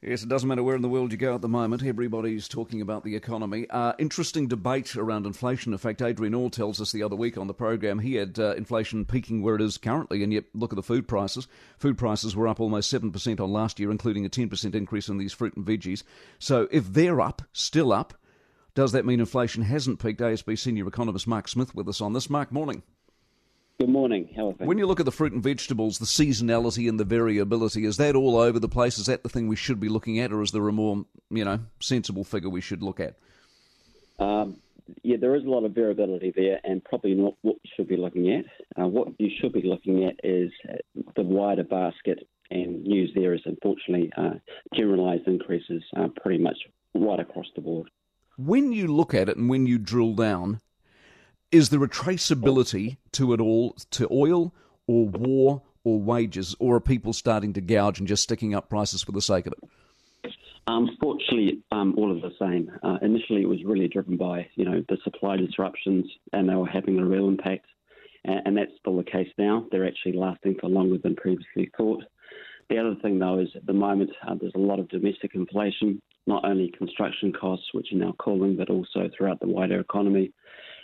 Yes, it doesn't matter where in the world you go at the moment. Everybody's talking about the economy. Uh, interesting debate around inflation. In fact, Adrian Orr tells us the other week on the program he had uh, inflation peaking where it is currently, and yet look at the food prices. Food prices were up almost 7% on last year, including a 10% increase in these fruit and veggies. So if they're up, still up, does that mean inflation hasn't peaked? ASB senior economist Mark Smith with us on this. Mark, morning. Good morning. How are things? When you look at the fruit and vegetables, the seasonality and the variability, is that all over the place? Is that the thing we should be looking at, or is there a more, you know, sensible figure we should look at? Um, yeah, there is a lot of variability there, and probably not what you should be looking at. Uh, what you should be looking at is the wider basket, and news there is unfortunately uh, generalised increases uh, pretty much right across the board. When you look at it and when you drill down, is there a traceability to it all, to oil or war or wages, or are people starting to gouge and just sticking up prices for the sake of it? Um, fortunately, um, all of the same. Uh, initially, it was really driven by you know the supply disruptions, and they were having a real impact, and, and that's still the case now. They're actually lasting for longer than previously thought. The other thing, though, is at the moment uh, there's a lot of domestic inflation, not only construction costs, which are now cooling, but also throughout the wider economy.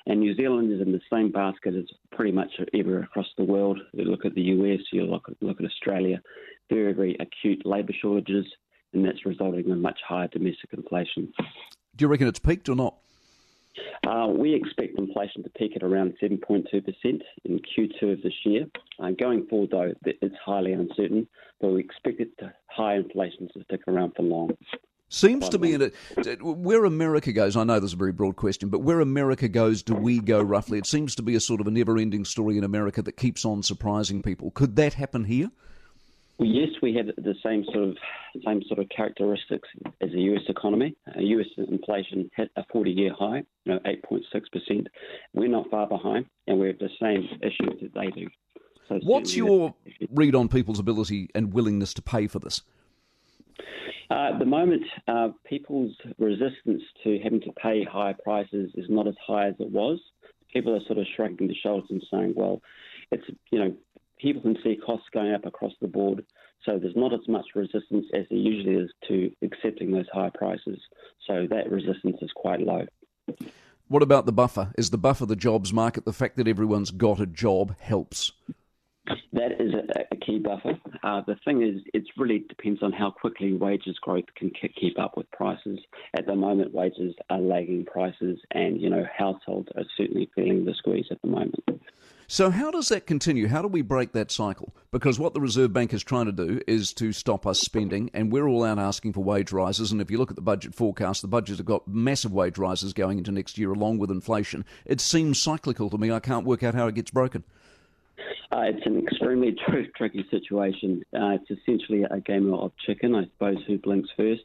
And New Zealand is in the same basket as pretty much everywhere across the world. You look at the US, you look at, look at Australia, very, very acute labour shortages, and that's resulting in much higher domestic inflation. Do you reckon it's peaked or not? Uh, we expect inflation to peak at around 7.2% in Q2 of this year. Uh, going forward, though, it's highly uncertain, but we expect it to, high inflation to stick around for long. Seems to be in it. Where America goes, I know there's a very broad question, but where America goes, do we go roughly? It seems to be a sort of a never ending story in America that keeps on surprising people. Could that happen here? Well, yes, we have the same sort of same sort of characteristics as the U.S. economy. Uh, U.S. inflation hit a 40-year high, you know, 8.6 percent. We're not far behind, and we have the same issues that they do. So What's your read on people's ability and willingness to pay for this? Uh, at the moment, uh, people's resistance to having to pay higher prices is not as high as it was. People are sort of shrugging their shoulders and saying, well, it's, you know, people can see costs going up across the board. So there's not as much resistance as there usually is to accepting those high prices. So that resistance is quite low. What about the buffer? Is the buffer the jobs market? The fact that everyone's got a job helps. That is a, a key buffer. Uh, the thing is, it really depends on how quickly wages growth can keep up with prices. At the moment, wages are lagging prices, and you know households are certainly feeling the squeeze at the moment. So, how does that continue? How do we break that cycle? Because what the Reserve Bank is trying to do is to stop us spending, and we're all out asking for wage rises. And if you look at the budget forecast, the budgets have got massive wage rises going into next year, along with inflation. It seems cyclical to me. I can't work out how it gets broken. Uh, it's an extremely tr- tricky situation. Uh, it's essentially a game of chicken, I suppose, who blinks first.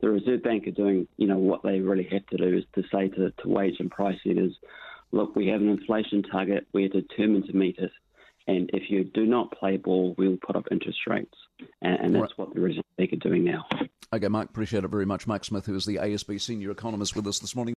The Reserve Bank are doing, you know, what they really have to do is to say to, to wage and price setters, look, we have an inflation target, we're determined to meet it, and if you do not play ball, we'll put up interest rates. And, and that's right. what the Reserve Bank are doing now. Okay, Mark, appreciate it very much. Mark Smith, who is the ASB senior economist with us this morning.